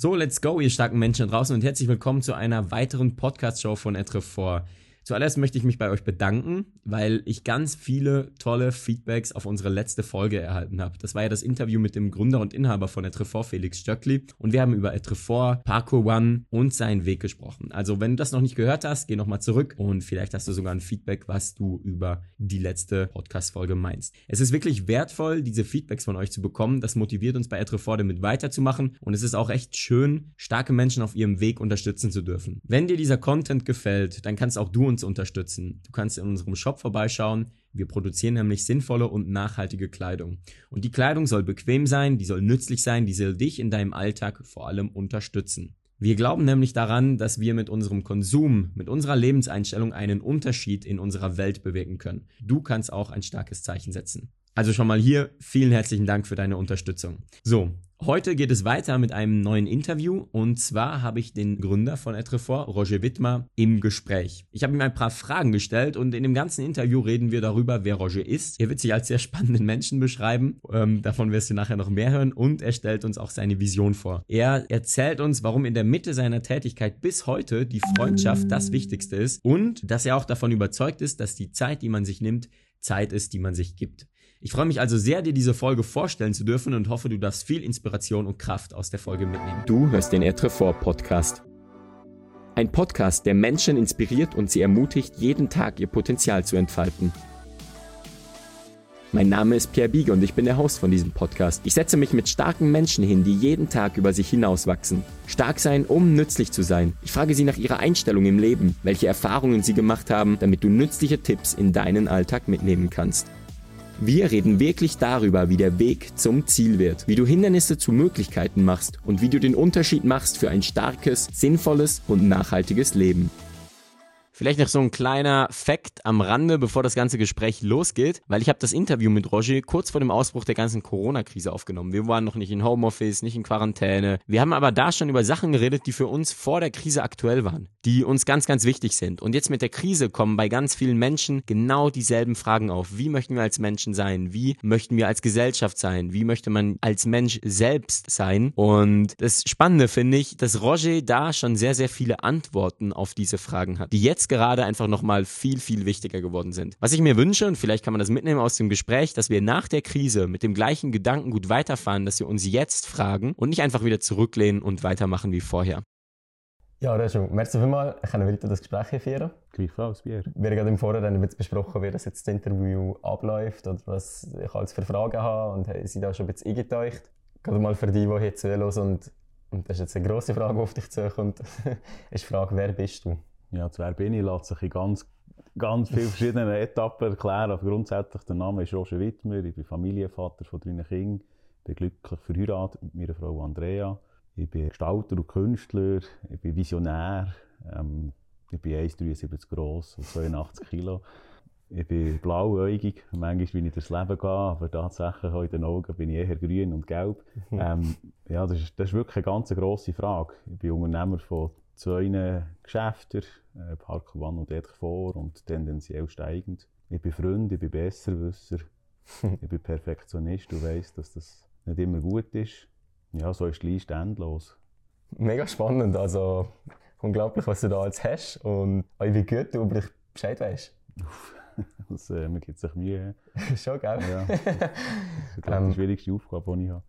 So, let's go, ihr starken Menschen da draußen und herzlich willkommen zu einer weiteren Podcast-Show von Etrefort. Zuallererst möchte ich mich bei euch bedanken, weil ich ganz viele tolle Feedbacks auf unsere letzte Folge erhalten habe. Das war ja das Interview mit dem Gründer und Inhaber von Etrefort, Felix Stöckli. Und wir haben über Etrefort, Parkour One und seinen Weg gesprochen. Also wenn du das noch nicht gehört hast, geh nochmal zurück und vielleicht hast du sogar ein Feedback, was du über die letzte Podcast-Folge meinst. Es ist wirklich wertvoll, diese Feedbacks von euch zu bekommen. Das motiviert uns bei Etrefort damit weiterzumachen. Und es ist auch echt schön, starke Menschen auf ihrem Weg unterstützen zu dürfen. Wenn dir dieser Content gefällt, dann kannst auch du uns uns unterstützen. Du kannst in unserem Shop vorbeischauen. Wir produzieren nämlich sinnvolle und nachhaltige Kleidung. Und die Kleidung soll bequem sein, die soll nützlich sein, die soll dich in deinem Alltag vor allem unterstützen. Wir glauben nämlich daran, dass wir mit unserem Konsum, mit unserer Lebenseinstellung einen Unterschied in unserer Welt bewirken können. Du kannst auch ein starkes Zeichen setzen. Also schon mal hier vielen herzlichen Dank für deine Unterstützung. So, Heute geht es weiter mit einem neuen Interview und zwar habe ich den Gründer von Etrefort, Roger Wittmer, im Gespräch. Ich habe ihm ein paar Fragen gestellt und in dem ganzen Interview reden wir darüber, wer Roger ist. Er wird sich als sehr spannenden Menschen beschreiben, ähm, davon wirst du nachher noch mehr hören und er stellt uns auch seine Vision vor. Er erzählt uns, warum in der Mitte seiner Tätigkeit bis heute die Freundschaft das Wichtigste ist und dass er auch davon überzeugt ist, dass die Zeit, die man sich nimmt, Zeit ist, die man sich gibt. Ich freue mich also sehr, dir diese Folge vorstellen zu dürfen und hoffe, du darfst viel Inspiration und Kraft aus der Folge mitnehmen. Du hörst den Etrefort Podcast. Ein Podcast, der Menschen inspiriert und sie ermutigt, jeden Tag ihr Potenzial zu entfalten. Mein Name ist Pierre Biege und ich bin der Host von diesem Podcast. Ich setze mich mit starken Menschen hin, die jeden Tag über sich hinauswachsen. Stark sein, um nützlich zu sein. Ich frage sie nach ihrer Einstellung im Leben, welche Erfahrungen sie gemacht haben, damit du nützliche Tipps in deinen Alltag mitnehmen kannst. Wir reden wirklich darüber, wie der Weg zum Ziel wird, wie du Hindernisse zu Möglichkeiten machst und wie du den Unterschied machst für ein starkes, sinnvolles und nachhaltiges Leben. Vielleicht noch so ein kleiner Fact am Rande, bevor das ganze Gespräch losgeht, weil ich habe das Interview mit Roger kurz vor dem Ausbruch der ganzen Corona-Krise aufgenommen. Wir waren noch nicht in Homeoffice, nicht in Quarantäne. Wir haben aber da schon über Sachen geredet, die für uns vor der Krise aktuell waren, die uns ganz, ganz wichtig sind. Und jetzt mit der Krise kommen bei ganz vielen Menschen genau dieselben Fragen auf. Wie möchten wir als Menschen sein? Wie möchten wir als Gesellschaft sein? Wie möchte man als Mensch selbst sein? Und das Spannende finde ich, dass Roger da schon sehr, sehr viele Antworten auf diese Fragen hat, die jetzt gerade einfach nochmal viel, viel wichtiger geworden sind. Was ich mir wünsche, und vielleicht kann man das mitnehmen aus dem Gespräch, dass wir nach der Krise mit dem gleichen Gedanken gut weiterfahren, dass wir uns jetzt fragen und nicht einfach wieder zurücklehnen und weitermachen wie vorher. Ja, Rejo, merci vielmals. Ich kann weiter das Gespräch führen. Gleichfalls, Pierre. Wir haben gerade im Vorhinein besprochen, wie das jetzt das Interview abläuft oder was ich als für Fragen habe und haben sie da schon ein bisschen eingetaucht. Gerade mal für die, die hier zuhören und, und das ist jetzt eine grosse Frage, die auf dich zukommt, ist die Frage, wer bist du? Ja, wer bin ich, lässt sich in ganz, ganz vielen verschiedenen Etappen erklären. Aber grundsätzlich, der Name ist Roger Wittmer, ich bin Familienvater von drei Kindern, bin glücklich verheiratet mit meiner Frau Andrea. Ich bin Gestalter und Künstler, ich bin Visionär, ähm, ich bin 1,73 groß und 82 Kilo. Ich bin blauäugig, manchmal bin ich durchs Leben gehe, aber tatsächlich in den Augen bin ich eher grün und gelb. ähm, ja, das ist, das ist wirklich eine ganz grosse Frage. Ich bin Unternehmer von zwei Geschäften, äh, Park One und Edge vor und tendenziell steigend. Ich bin Freund, ich bin Besserwisser, ich bin Perfektionist und weiss, dass das nicht immer gut ist. Ja, so ist die Liste endlos. Mega spannend, also unglaublich, was du da alles hast und wie gut du über dich Bescheid weißt. das, äh, man gibt sich Mühe. Schon, gell? Ja, das ist die ähm, schwierigste Aufgabe, die ich habe.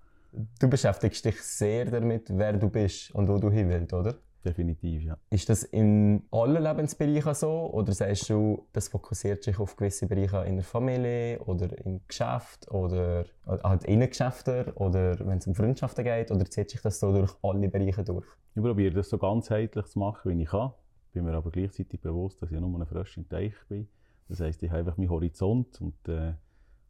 Du beschäftigst dich sehr damit, wer du bist und wo du hin willst, oder? Definitiv, ja. Ist das in allen Lebensbereichen so? Oder sagst du, das fokussiert sich auf gewisse Bereiche in der Familie oder im Geschäft oder halt Innengeschäfte oder wenn es um Freundschaften geht? Oder zieht sich das so durch alle Bereiche durch? Ich probiere das so ganzheitlich zu machen, wie ich kann. Bin mir aber gleichzeitig bewusst, dass ich nur ein Frosch im Teich bin. Das heisst, ich habe einfach meinen Horizont und äh,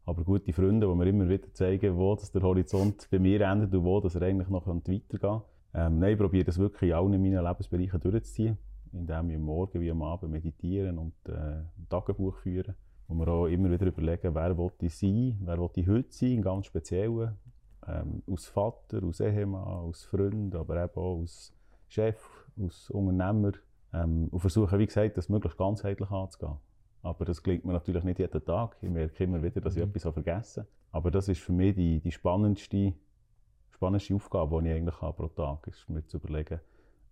aber gute Freunde, die mir immer wieder zeigen, wo das der Horizont bei mir endet und wo das er eigentlich noch weitergehen könnte. Ähm, nein, ich probiere das wirklich in allen meinen Lebensbereichen durchzuziehen, indem ich am Morgen wie am Abend meditieren und äh, ein Tagebuch führen. Wo wir auch immer wieder überlegen, wer will ich sein, wer will ich heute sein, ganz speziell. Ähm, aus Vater, aus Ehemann, aus Freund, aber eben auch als Chef, als Unternehmer. Ähm, und versuchen, wie gesagt, das möglichst ganzheitlich anzugehen. Aber das gelingt mir natürlich nicht jeden Tag. Ich merke immer wieder, dass ich mhm. etwas vergessen habe. Aber das ist für mich die, die spannendste spannendste Aufgabe, die ich eigentlich habe pro Tag ist, mir zu überlegen,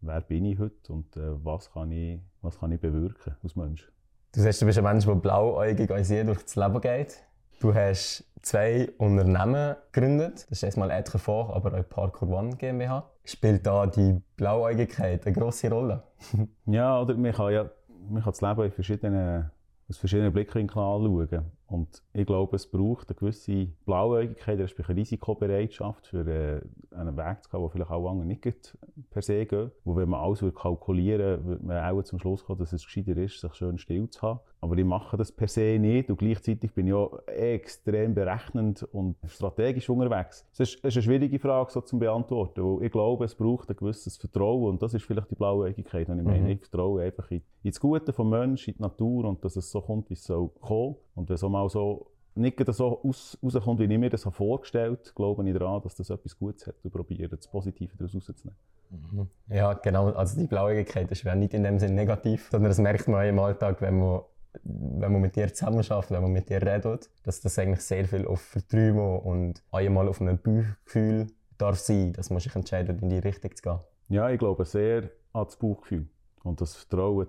wer bin ich heute und äh, was, kann ich, was kann ich bewirken als Mensch. Du sagst, du bist ein Mensch, der blauäugig als je durch das Leben geht. Du hast zwei Unternehmen gegründet. Das ist erstmal Être Fort, aber auch Parkour One GmbH. Spielt da die Blauäugigkeit eine grosse Rolle? ja, oder man kann ja man kann das Leben in verschiedenen, aus verschiedenen Blickwinkeln anschauen. Und ich glaube, es braucht eine gewisse Blauäugigkeit, eine Risikobereitschaft für äh, einen Weg zu gehen, der vielleicht auch andere nicht per se gehen. Wo, wenn man alles kalkulieren würde, würde man auch zum Schluss kommen, dass es gescheiter ist, sich schön still zu haben. Aber ich mache das per se nicht und gleichzeitig bin ich auch extrem berechnend und strategisch unterwegs. Das ist, ist eine schwierige Frage so zu beantworten, weil ich glaube, es braucht ein gewisses Vertrauen und das ist vielleicht die Blauäugigkeit, und ich meine. Mhm. Ich vertraue einfach in, in das Gute vom Menschen, in die Natur und dass es so kommt, wie es soll kommen. Und wenn es mal so nicht so aus, rauskommt, wie ich mir das vorgestellt habe, glaube ich daran, dass das etwas Gutes hat und probiere das Positive daraus rauszunehmen. Mhm. Ja, genau. Also die Blauäugigkeit ist nicht in dem Sinne negativ, sondern das merkt man im Alltag, wenn man, wenn man mit dir zusammenarbeitet, wenn man mit dir redet, dass das eigentlich sehr viel auf Verträume und einmal auf einem Bauchgefühl darf sein, dass man sich entscheidet, in die Richtung zu gehen. Ja, ich glaube sehr an das Bauchgefühl und das Vertrauen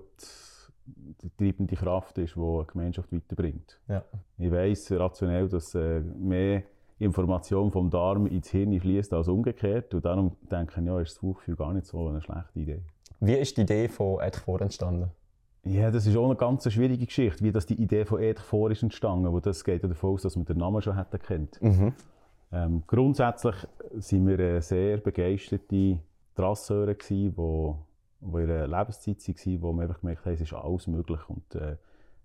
die treibende Kraft ist, die eine Gemeinschaft weiterbringt. Ja. Ich weiss rationell, dass äh, mehr Information vom Darm ins Hirn fließt als umgekehrt. Und darum denke ich, ja, ist das Bauchgefühl gar nicht so eine schlechte Idee. Wie ist die Idee von Edgefor entstanden? Ja, das ist auch eine ganz schwierige Geschichte, wie das die Idee von Edgefor ist entstanden. Wo das geht ja davon aus, dass man den Namen schon hätte kennt. Mhm. Ähm, grundsätzlich sind wir sehr begeisterte Trasseure die in einer Lebenszeit waren, wo wir einfach gemerkt haben, es ist alles möglich. Und äh,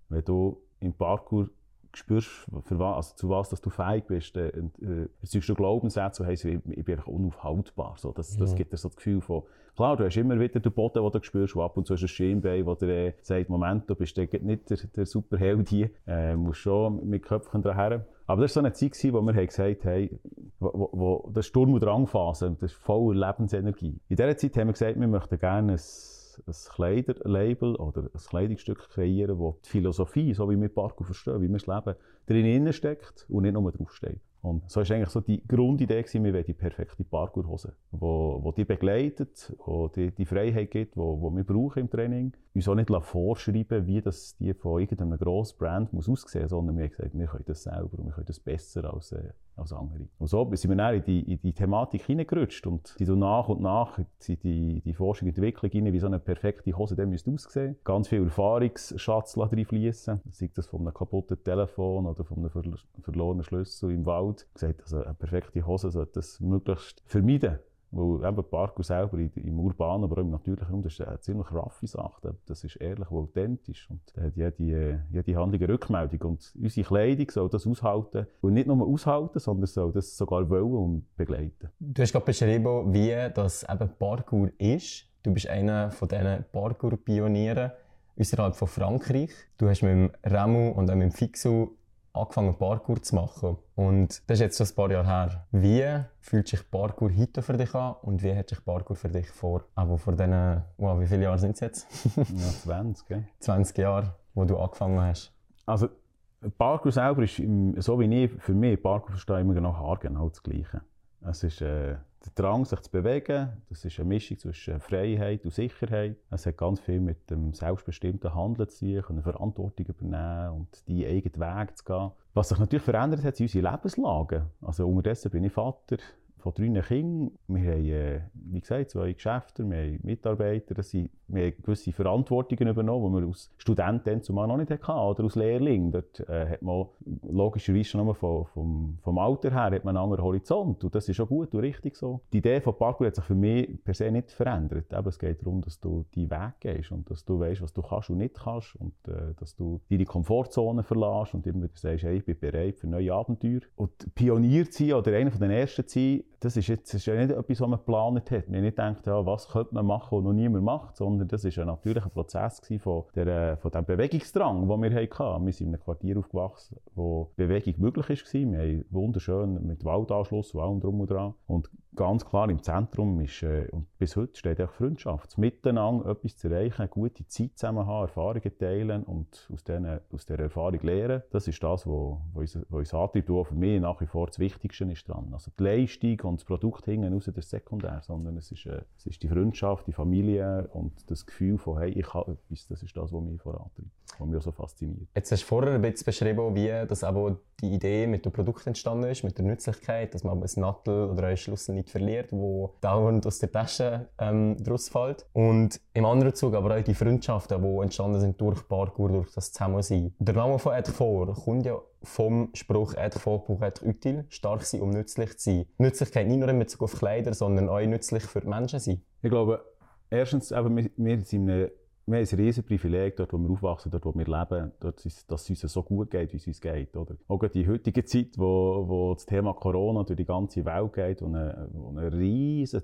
wenn du im Parkour spürst, für was, also zu was dass du fähig bist, äh, äh, erzeugst du Glaubenssätze, so heisst, ich, ich bin einfach unaufhaltbar. So, das, das gibt dir so das Gefühl von, klar, du hast immer wieder den Boden, den du spürst, wo ab und zu hast du ein Schienbein, wo dir äh, sagt, Moment, du bist nicht der, der Superheld hier, äh, musst schon mit Köpfchen daher. Aber das war so eine Zeit, wo wir gesagt haben, wo, wo, wo das Sturm- und Drangphase, das ist voller Lebensenergie. In dieser Zeit haben wir gesagt, wir möchten gerne ein, ein Kleiderlabel oder ein Kleidungsstück kreieren, wo die Philosophie, so wie wir Parkour verstehen, wie wir es leben, drin steckt und nicht nur draufsteht. Und so war eigentlich so die Grundidee, gewesen, wir wollen die perfekte Parkourhose, wo, wo die begleitet, wo die, die Freiheit gibt, wo, wo wir brauchen im Training. Uns auch nicht vorschreiben, wie das die von irgendeinem grossen Brand muss aussehen muss, sondern wir haben gesagt, wir können das selber und wir können das besser als, äh, als andere. Und so sind wir dann in die, in die Thematik hineingerutscht und die nach und nach sind die, die Forschung und Entwicklung rein, wie so eine perfekte Hose dann müsste aussehen. Ganz viel Erfahrungsschatz reinfließen, sei das von einem kaputten Telefon oder von einem verlorenen Schlüssel im Wald gesagt, also eine perfekte Hose sollte das möglichst vermeiden. Weil eben Parkour selber im urbanen, aber auch im natürlichen Raum, das ist eine ziemlich raffe Sache. Das ist ehrlich und authentisch. Und da hat jede, jede Handlung eine Rückmeldung. Und unsere Kleidung soll das aushalten. Und nicht nur aushalten, sondern soll das sogar wollen und begleiten. Du hast gerade beschrieben, wie das eben Parkour ist. Du bist einer von diesen Parkour-Pionieren außerhalb von Frankreich. Du hast mit dem Remu und auch mit dem Fixu angefangen Parkour zu machen. Und das ist jetzt schon ein paar Jahre her. Wie fühlt sich Parkour heute für dich an und wie hat sich Parkour für dich vor, aber vor diesen, wow, wie viele Jahre sind es jetzt? ja, 20, gell? 20 Jahre, wo du angefangen hast. Also, Parkour selber ist, so wie ich, für mich, Parkour verstehe ich immer noch haargenau das Gleiche. Es ist äh, der Drang, sich zu bewegen. Das ist eine Mischung zwischen Freiheit und Sicherheit. Es hat ganz viel mit dem selbstbestimmten Handeln zu tun, eine Verantwortung übernehmen und die eigenen Weg zu gehen. Was sich natürlich verändert hat, sind unsere Lebenslagen. Also unterdessen bin ich Vater von drei Kindern. Wir haben, äh, wie gesagt, zwei Geschäfte, wir haben Mitarbeiter, sind, wir haben gewisse Verantwortungen übernommen, die wir als Student dann zumal noch nicht hatten, oder als Lehrling. Dort äh, hat man logischerweise schon nur vom, vom, Alter her hat man einen anderen Horizont und das ist auch gut und richtig so. Die Idee von Parkour hat sich für mich per se nicht verändert. Aber es geht darum, dass du die Weg gehst und dass du weißt, was du kannst und nicht kannst und äh, dass du deine Komfortzone verlässt und immer wieder sagst, hey, ich bin bereit für neue Abenteuer. Und Pionier zu sein oder einer von den Ersten zu sein, das ist jetzt ist ja nicht etwas, was man geplant hat. Man nicht gedacht, ja, was könnte man machen, was noch niemand macht, sondern das war ein natürlicher Prozess von, der, von dem Bewegungsdrang, den wir hatten. Wir sind in einem Quartier aufgewachsen, wo Bewegung möglich war. Wir haben wunderschön mit Waldanschluss, Wald drum und dran. Und ganz klar im Zentrum ist, äh, und bis heute steht auch Freundschaft. Miteinander etwas zu erreichen, gute Zeit zusammen haben, Erfahrungen teilen und aus, denen, aus dieser Erfahrung lernen. Das ist das, was uns, uns antreibt, was für mich nach wie vor das Wichtigste ist dran. Also die Leistung und das Produkt hängen raus, das sekundär, sondern es ist, äh, es ist die Freundschaft, die Familie und das Gefühl von, hey, ich habe etwas, das ist das, was mich vorantreibt, was mich so fasziniert. Jetzt hast du vorher ein bisschen beschrieben, wie das die Idee mit dem Produkt entstanden ist, mit der Nützlichkeit, dass man aber ein Nattel oder einen Schlüssel nicht verliert, wo dauernd aus der Tasche ähm, draus fällt. Und im anderen Zug aber auch die Freundschaften, die entstanden sind durch Parkour, durch das Zusammensein. Der Name von Ed vor kommt ja vom Spruch «Ed vor pour être utile», stark sein, um nützlich zu sein. Nützlichkeit nicht nur in Bezug auf Kleider, sondern auch nützlich für die Menschen sein. Ich glaube, erstens, eben, wir, wir sind in einem wir haben ein riesen Privileg, dort wo wir aufwachsen, dort wo wir leben, dort ist, dass es uns so gut geht, wie es uns geht. Oder? Auch die heutige Zeit, wo, wo das Thema Corona durch die ganze Welt geht und eine, wo eine riesen,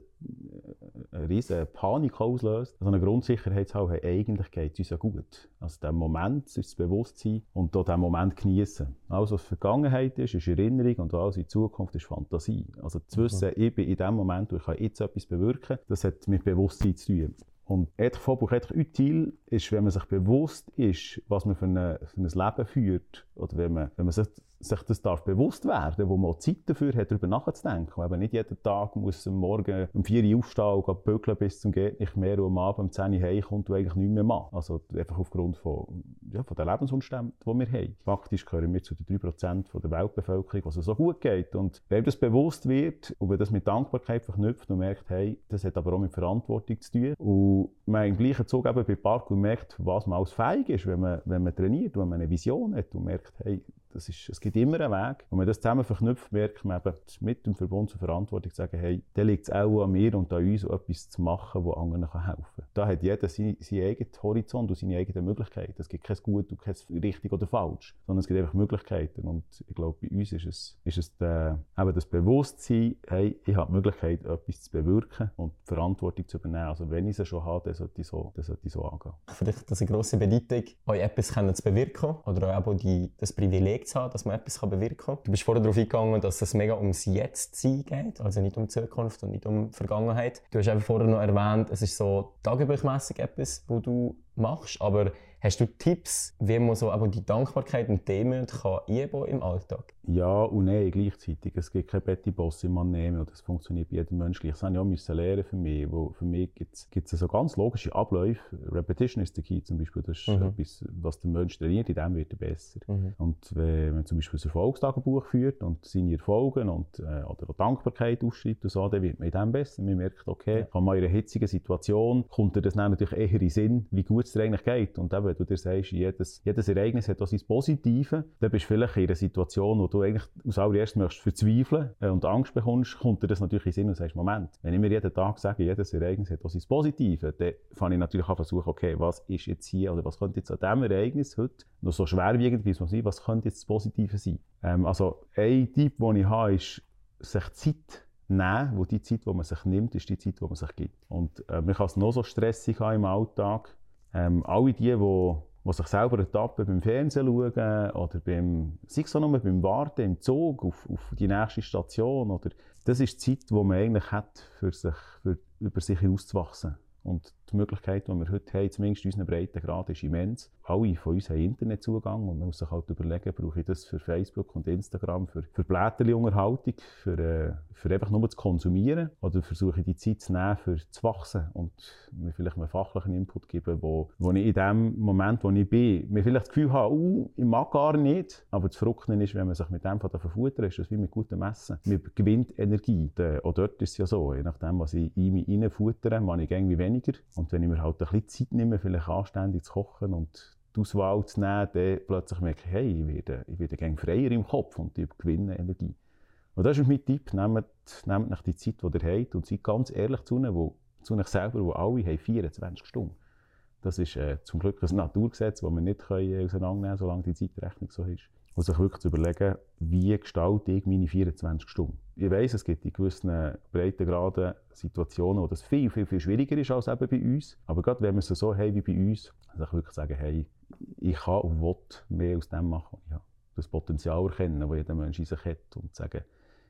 eine riesen Panik auslöst. Also eine Grundsicherheit zu haben, hey, eigentlich geht es uns ja gut. Also der Moment ist das Bewusstsein und dort den Moment genießen. Alles, was Vergangenheit ist, ist Erinnerung und alles in Zukunft ist Fantasie. Also zu wissen, mhm. ich bin in dem Moment, wo ich jetzt etwas bewirken kann, das hat mit Bewusstsein zu tun. Und fort pour être utile ist, wenn man sich bewusst ist, was man für, eine, für ein Leben führt, oder wenn man, wenn man sich sich das darf bewusst werden, wo man Zeit dafür hat, darüber nachzudenken. Und eben nicht jeden Tag muss am Morgen um 4 Uhr aufstehen und bügeln bis zum geht nicht mehr und am Abend um 10 Uhr heimkommt und eigentlich nichts mehr macht. Also einfach aufgrund von, ja, von den Lebensumständen, die wir haben. Faktisch gehören wir zu den 3% der Weltbevölkerung, was es so gut geht. Und wenn das bewusst wird und wenn das mit Dankbarkeit verknüpft und merkt, hey, das hat aber auch mit Verantwortung zu tun und man im gleichen Zug eben bei Parkour merkt, was man als fähig ist, wenn man, wenn man trainiert, wenn man eine Vision hat und merkt, hey, das ist, es gibt immer einen Weg. Und wenn man das zusammen verknüpft, merkt man eben mit dem Verbund zur Verantwortung zu sagen, hey, da liegt es auch an mir und an uns, etwas zu machen, das anderen helfen kann. Da hat jeder seinen, seinen eigenen Horizont und seine eigenen Möglichkeiten. Es gibt kein Gut und kein Richtig oder Falsch, sondern es gibt einfach Möglichkeiten. Und ich glaube, bei uns ist es, ist es der, eben das Bewusstsein, hey, ich habe die Möglichkeit, etwas zu bewirken und die Verantwortung zu übernehmen. Also wenn ich es schon habe, dann sollte ich so, dann sollte ich so angehen. Vielleicht das eine grosse Bedeutung, euch etwas zu bewirken oder auch die, das Privileg Zu haben, dass man etwas bewirken kann. Du bist vorher darauf eingegangen, dass es mega ums Jetzt-Sein geht, also nicht um die Zukunft und nicht um die Vergangenheit. Du hast einfach vorher noch erwähnt, es ist so tagebuchmässig etwas, wo du machst, aber Hast du Tipps, wie man so aber die Dankbarkeit und Demut kann einbauen im Alltag? Ja und nein gleichzeitig. Es gibt kein Betty Boss im Annehmen und das funktioniert bei jedem Menschen. Ich habe ja auch lernen für mich. Wo für mich gibt es so ganz logische Abläufe. Repetition ist der Key zum Beispiel. Das ist mhm. etwas, was der Mensch trainiert, in dem wird er besser. Mhm. Und wenn man zum Beispiel ein Erfolgstagebuch führt und seine Erfolge und, äh, oder auch Dankbarkeit ausschreibt und so, dann wird man in dem besser. Man merkt, okay, ja. kann man in einer hitzigen Situation, kommt dir das natürlich eher in Sinn, wie gut es dir eigentlich geht. Und eben, wenn du dir sagst, jedes, jedes Ereignis hat auch sein Positive, dann bist du vielleicht in einer Situation, wo du eigentlich als allererstes möchtest verzweifeln äh, und Angst bekommst, kommt dir das natürlich in den Sinn und sagst, Moment, wenn ich mir jeden Tag sage, jedes Ereignis hat auch sein Positive, dann fange ich natürlich an versuchen, okay, was ist jetzt hier, oder was könnte jetzt an diesem Ereignis heute noch so schwerwiegend wie es sein, was könnte jetzt das Positive sein? Ähm, also, ein Tipp, den ich habe, ist, sich Zeit nehmen, wo die Zeit, die man sich nimmt, ist die Zeit, die man sich gibt. Und äh, man kann es noch so stressig haben im Alltag, ähm, alle die, die, die sich selber ertappen beim Fernsehen schauen oder beim, sei es nur beim Warten im Zug auf, auf die nächste Station, oder, das ist die Zeit, die man eigentlich hat, für sich, für, über sich hinauszuwachsen. Und die Möglichkeit, die wir heute haben, zumindest in unseren Breitengrad, ist immens. Alle von uns haben Internetzugang und man muss sich halt überlegen, brauche ich das für Facebook und Instagram, für, für Blätterli-Unterhaltung, für, äh, für einfach nur zu konsumieren oder versuche ich die Zeit zu nehmen, für zu wachsen und mir vielleicht einen fachlichen Input geben, wo, wo ich in dem Moment, wo ich bin, mir vielleicht das Gefühl habe, uh, ich mag gar nicht, aber das Verrückte ist, wenn man sich mit dem verfuttert, ist das wie mit gutem Messen. Man gewinnt Energie. Auch dort ist es ja so, je nachdem, was ich in mich reinfuttere, mache ich irgendwie weniger und wenn ich mir halt ein bisschen Zeit nehme, vielleicht anständig zu kochen und die Auswahl zu nehmen, dann plötzlich merke ich, hey, ich werde, ich werde gern freier im Kopf und ich gewinne Energie. Und das ist mein Tipp, nehmt, nehmt euch die Zeit, die ihr habt und seid ganz ehrlich zu ihnen, wo, zu euch selber, wo alle haben 24 Stunden. Das ist äh, zum Glück ein Naturgesetz, das wir nicht können auseinandernehmen können, solange die Zeitrechnung so ist und sich wirklich zu überlegen, wie gestalte ich meine 24 Stunden. Ich weiss, es gibt in gewissen Breitengraden Situationen, wo das viel, viel, viel schwieriger ist als eben bei uns. Aber gerade wenn wir es so haben wie bei uns, sich wirklich sagen, hey, ich kann und will mehr aus dem machen. Ja, das Potenzial erkennen, das jeder Mensch in sich hat und sagen,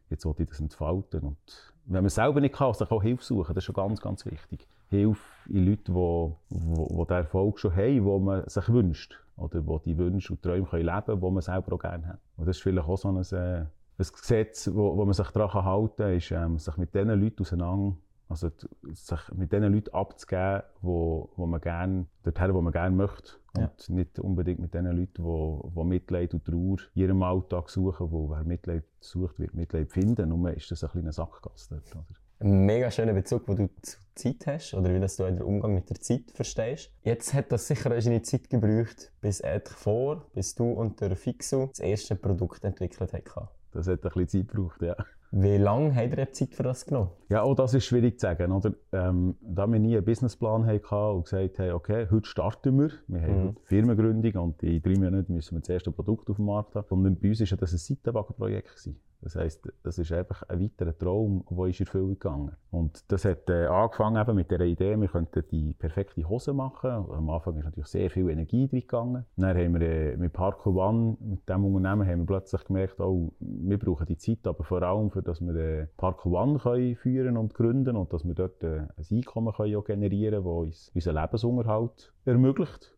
jetzt wollte ich das entfalten. Und wenn man es selber nicht kann, sich auch Hilfe suchen, das ist schon ganz, ganz wichtig. Hilfe in Leuten, die, die, die den Erfolg schon haben, wo man sich wünscht. Oder die die Wünsche und Träume können leben können, die man selber auch gerne hat. Und das ist vielleicht auch so ein, äh, ein Gesetz, wo, wo man sich daran halten kann, ist, ähm, sich mit den Leuten auseinander also sich mit den Leuten abzugeben, wo, wo man gerne, dorthin, wo man gerne möchte. Und ja. nicht unbedingt mit den Leuten, die, die Mitleid und Trauer in ihrem Alltag suchen, wo wer Mitleid sucht, wird Mitleid finden. Nur ist das ein kleiner Sackgasse dort. Oder? Ein mega schöner Bezug, den du zur Zeit hast, oder wie das du den Umgang mit der Zeit verstehst. Jetzt hat das sicher eine Zeit gebraucht, bis endlich vor, bis du und der Fixo das erste Produkt entwickelt haben. Das hat ein bisschen Zeit gebraucht, ja. Wie lange habt ihr Zeit für das genommen? Ja, auch das ist schwierig zu sagen. Oder? Ähm, da wir nie einen Businessplan hatten und gesagt haben, okay, heute starten wir. Wir haben mhm. Firmengründung und in drei Monaten müssen wir das erste Produkt auf den Markt haben. Und bei uns war das ein Seitenwagenprojekt. Das heisst, das ist einfach ein weiterer Traum, der ist in Erfüllung gegangen. Und das hat äh, angefangen eben mit der Idee, wir könnten die perfekte Hose machen. Am Anfang ist natürlich sehr viel Energie drin gegangen. Dann haben wir äh, mit Parkour One, mit diesem Unternehmen, haben wir plötzlich gemerkt, oh, wir brauchen die Zeit, aber vor allem, für dass wir äh, Parkour One können führen und gründen und dass wir dort äh, ein Einkommen können generieren können, das uns unseren Lebensunterhalt ermöglicht.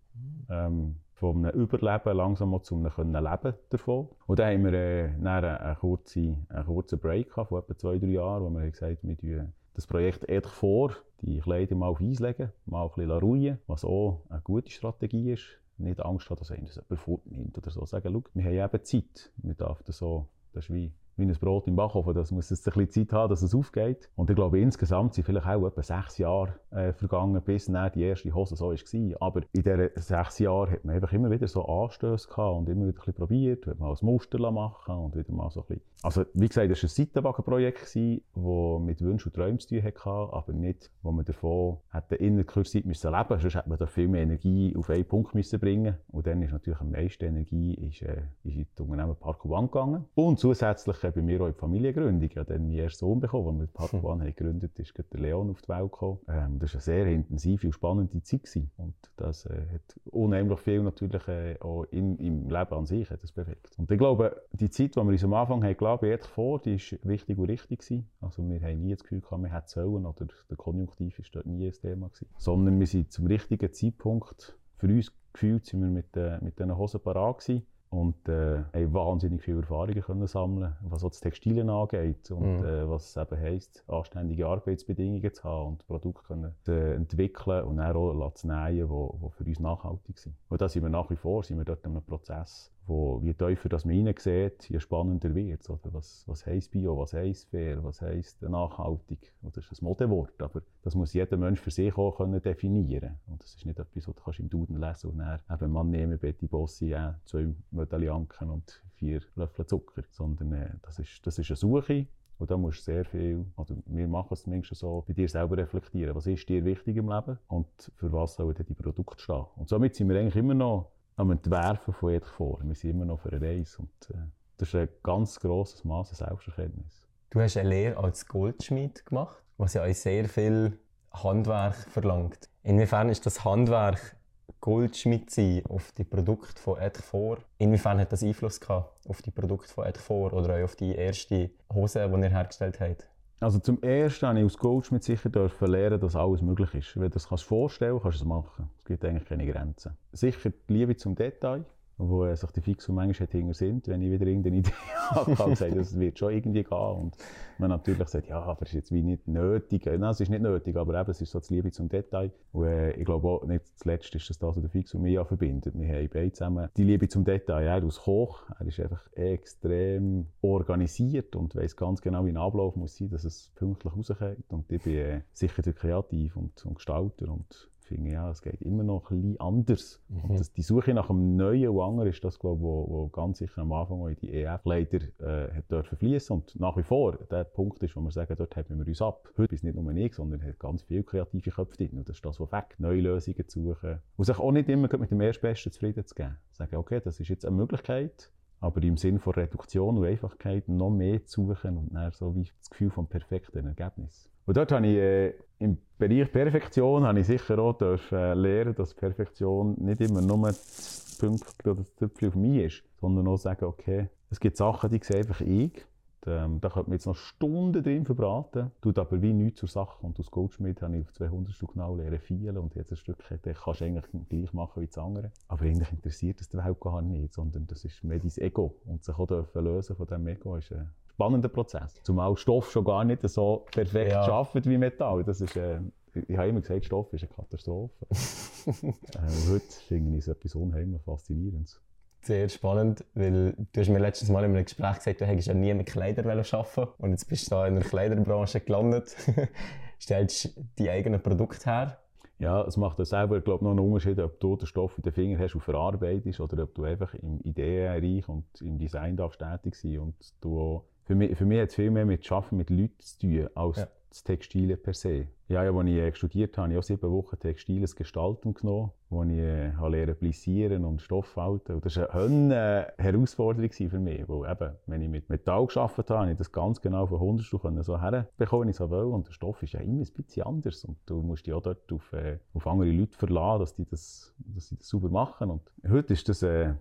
Ähm, von einem Überleben langsam mal zu einem Leben davon. Und dann haben wir äh, dann einen, kurzen, einen kurzen Break gehabt, von etwa zwei, drei Jahren, wo wir gesagt haben, wir das Projekt ehrlich vor, die Kleider mal auf Eis legen, mal ein bisschen ruhen, was auch eine gute Strategie ist. Nicht Angst haben, dass einer das jemand fortnimmt oder so. Sagen, schau, wir haben eben Zeit. Wir dürfen das so, das ist wie wie ein Brot im Backofen. Das muss es ein bisschen Zeit haben, dass es aufgeht. Und ich glaube, insgesamt sind vielleicht auch etwa sechs Jahre äh, vergangen, bis die erste Hose so war. Aber in diesen sechs Jahren hat man einfach immer wieder so Anstöße gehabt und immer wieder ein bisschen probiert, hat mal ein Muster machen und wieder mal so ein bisschen. Also, wie gesagt, das war ein Seitenwagenprojekt, das mit Wünschen und Träumen zu tun hatte, aber nicht, wo man davon hätte in der Kurzzeit müssen leben müssen. Sonst hätte man da viel mehr Energie auf einen Punkt müssen bringen Und dann ist natürlich am meisten Energie ist, äh, ist in das Unternehmen Park One gegangen. Und zusätzlich äh, bei mir auch in die Familiengründung. Ich habe dann meinen ersten Sohn bekommen, als wir Park hm. One haben gegründet ist der Leon auf die Welt gekommen. Ähm, das war eine sehr intensive und spannende Zeit. Gewesen. Und das äh, hat unheimlich viel natürlich äh, auch in, im Leben an sich hat das bewegt. Und ich glaube, die Zeit, die wir uns am Anfang haben, glaube ich, vor, die war wichtig und richtig. Gewesen. Also wir haben nie das Gefühl gehabt, wir hätten sollen oder der Konjunktiv war dort nie ein Thema gewesen. Sondern wir sind zum richtigen Zeitpunkt, für uns gefühlt, sind wir mit, äh, mit diesen Hosen parat gewesen und äh, haben wahnsinnig viele Erfahrungen können sammeln was auch das Textilien angeht und mhm. äh, was es eben heisst, anständige Arbeitsbedingungen zu haben und Produkte können, äh, entwickeln und dann auch zu nähen, die für uns nachhaltig sind. Und da sind wir nach wie vor, sind wir dort in einem Prozess, wo je tiefer das man reinsieht, je spannender wird es. Was, was heisst Bio, was heisst Fair, was heisst nachhaltig? Das ist ein Modewort, aber das muss jeder Mensch für sich auch können definieren Und das ist nicht etwas, was du kannst im Duden lesen und dann eben Mann nehmen, Betty Bossi, ja, zwei Medaillanken und vier Löffel Zucker, sondern äh, das, ist, das ist eine Suche und da musst du sehr viel, oder wir machen es zumindest so, bei dir selber reflektieren. Was ist dir wichtig im Leben und für was sollen die Produkte stehen? Und somit sind wir eigentlich immer noch am Entwerfen von jedem vor. Wir sind immer noch für eine Reise und äh, das ist ein ganz grosses Maß an Selbsterkenntnis. Du hast eine Lehre als Goldschmied gemacht, was ja auch sehr viel Handwerk verlangt. Inwiefern ist das Handwerk Goldschmied sein auf die Produkte von Edfor? Inwiefern hat das Einfluss gehabt auf die Produkte von Edfor oder auch auf die erste Hose, die ihr hergestellt habt? Also zum Ersten habe ich als Goldschmied sicher dürfen lernen, dass alles möglich ist. Wenn du das vorstellen kannst, kannst du es machen. Es gibt eigentlich keine Grenzen. Sicher die Liebe zum Detail wo sich die Fixum manchmal hinter sind, wenn ich wieder irgendeine Idee habe, habe gesagt, das wird schon irgendwie gehen. Und man natürlich sagt, ja, aber es ist jetzt wie nicht nötig. Nein, es ist nicht nötig, aber eben, es ist so die Liebe zum Detail. Und äh, ich glaube auch, nicht zuletzt ist das das, was der Fixum mich ja verbindet. Wir haben beide zusammen die Liebe zum Detail. Er aus Koch, er ist einfach extrem organisiert und weiß ganz genau, wie ein Ablauf muss sein, dass es pünktlich rauskommt. Und ich bin äh, sicher der Kreativ und, und Gestalter und finde, ja, es geht immer noch ein bisschen anders. Mhm. Und das, die Suche nach einem neuen und anderen ist das, glaube ich, wo, wo ganz sicher am Anfang in die EF leider äh, hat dürfen fließen und nach wie vor der Punkt ist, wo wir sagen, dort heben wir uns ab. Heute ist nicht nur ich, sondern hat ganz viele kreative Köpfe drin. Und das ist das, was weg, neue Lösungen zu suchen. Und sich auch nicht immer mit dem Erstbesten zufrieden zu geben. Sagen, okay, das ist jetzt eine Möglichkeit, aber im Sinne von Reduktion und Einfachkeit noch mehr zu suchen und dann so wie das Gefühl vom perfekten Ergebnis. Und dort habe ich äh, im Bereich Perfektion habe ich sicher auch dürfen, äh, lernen, dass Perfektion nicht immer nur das Pünktchen oder das Zöpfchen auf mich ist, sondern auch sagen, okay, es gibt Sachen, die sehe einfach ich ähm, da könnte man jetzt noch Stunden drin verbraten, tut aber wie nichts zur Sache. Und als Goldschmied habe ich auf 200 Stück genau lernen vielen und jetzt ein Stück das kannst du eigentlich gleich machen wie das andere. Aber eigentlich interessiert das die Welt gar nicht, sondern das ist mehr dein Ego. Und sich auch dürfen lösen von diesem Ego ist ein spannender Prozess. Zumal Stoff schon gar nicht so perfekt Ja. arbeitet wie Metall. Das ist, äh, ich habe immer gesagt, Stoff ist eine Katastrophe. äh, heute finde ich es etwas unheimlich Faszinierendes. Sehr spannend, weil du hast mir letztes Mal in einem Gespräch gesagt, du hättest ja nie mit Kleidern arbeiten und jetzt bist du da in der Kleiderbranche gelandet. Stellst die eigenen Produkte her. Ja, es macht ja selber, glaube noch einen Unterschied, ob du den Stoff in den Fingern hast und verarbeitest oder ob du einfach im Ideenreich und im Design darfst tätig sein und du für mich, für mich hat es viel mehr mit Schaffen mit Leuten zu tun, als Ja. das Textile per se. Ja, ja, als ich äh, studiert habe, habe ich auch sieben Wochen textiles Gestalten genommen, wo ich äh, lernen plissieren und Stoff falten. Und das war eine Hölle- Herausforderung für mich, weil eben, wenn ich mit Metall gearbeitet habe, habe ich das ganz genau von 100 Stück können so herbekommen, ich so will. Und der Stoff ist ja immer ein bisschen anders. Und du musst dich auch dort auf, äh, auf andere Leute verlassen, dass die das, dass sie das sauber machen. Und heute ist das, äh,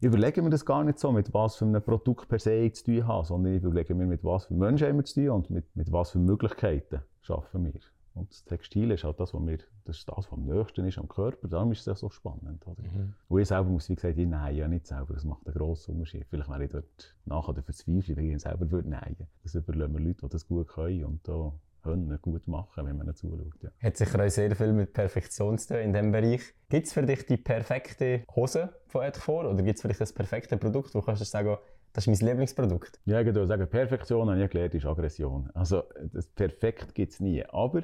ich überlege mir das gar nicht so, mit was für einem Produkt per se zu tun habe, sondern ich überlege mir, mit was für Menschen haben wir zu tun und mit, mit was für Möglichkeiten schaffen wir. Und das Textil ist halt das, was mir, das ist das, was am nächsten ist am Körper. Darum ist es so spannend. Oder? Und ich selber muss, wie gesagt, ich nähe ja nicht selber. Das macht einen grossen Unterschied. Vielleicht wäre ich dort nachher verzweifelt, wenn ich selber würde nähen Das überlassen wir Leute, die das gut können und da können gut machen, wenn man ihnen zuschaut. Ja. Hat sicher auch sehr viel mit Perfektion zu tun in diesem Bereich. Gibt es für dich die perfekte Hose von Ed vor oder gibt es für dich das perfekte Produkt, wo du kannst sagen, das ist mein Lieblingsprodukt? Ja, ich würde sagen, Perfektion habe ich gelernt, ist Aggression. Also, das Perfekt gibt es nie. Aber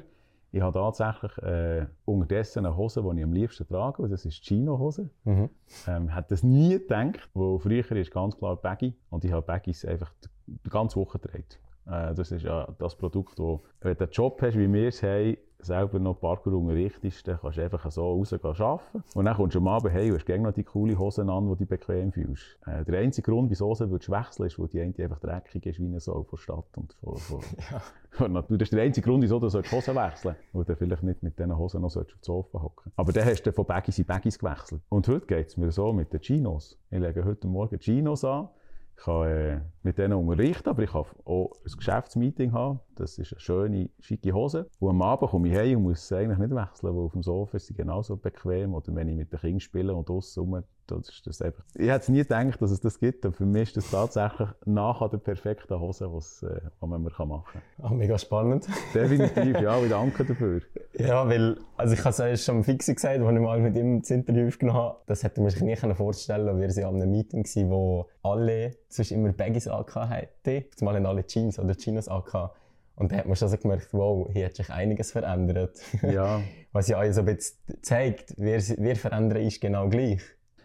ich habe tatsächlich äh, unterdessen eine Hose, die ich am liebsten trage, und das ist die Chino-Hose. Mhm. Ähm, hätte das nie gedacht, wo früher ist ganz klar Baggy und ich habe Baggies einfach die, die ganze Woche getragen. Äh, das ist ja das Produkt, wo, wenn du einen Job hast, wie wir es haben, selber noch Parkour unterrichtest, dann kannst du einfach so rausgehen arbeiten. Und dann kommst du am Abend hey, und hast gerne noch die coole Hosen an, die du dich bequem fühlst. Äh, der einzige Grund, wieso du würdest wechseln, ist, weil die eine einfach dreckig ist wie eine Sau von Stadt und von, von, von Natur. Das ist der einzige Grund, wieso du solltest Hosen wechseln Weil du vielleicht nicht mit diesen Hosen noch auf das Sofa hocken Aber dann hast du von Baggies in Baggies gewechselt. Und heute geht es mir so mit den Chinos. Ich lege heute Morgen Chinos an. Ich kann äh, mit denen unterrichten, aber ich kann auch ein Geschäftsmeeting haben. Das ist eine schöne, schicke Hose. Und am Abend komme ich heim und muss sie eigentlich nicht wechseln, weil auf dem Sofa ist sie genauso bequem. Oder wenn ich mit den Kindern spiele und draussen das ist das einfach... Ich hätte nie gedacht, dass es das gibt. Und für mich ist das tatsächlich nachher der perfekte Hose, was, äh, was man machen kann. Ah, mega spannend. Definitiv, ja. Ich danke dafür. Ja, weil, also ich habe es ja schon fix gesagt, als ich mal mit ihm das Interview aufgenommen habe, das hätte man sich nie vorstellen können. Wir waren an einem Meeting, gewesen, wo alle sonst immer Baggies angehabt hatten. Zumal haben alle Jeans oder Chinos angehabt. Und da hat man schon so gemerkt, wow, hier hat sich einiges verändert. Ja. Was ja auch so ein bisschen zeigt, wir, wir verändern ist genau gleich.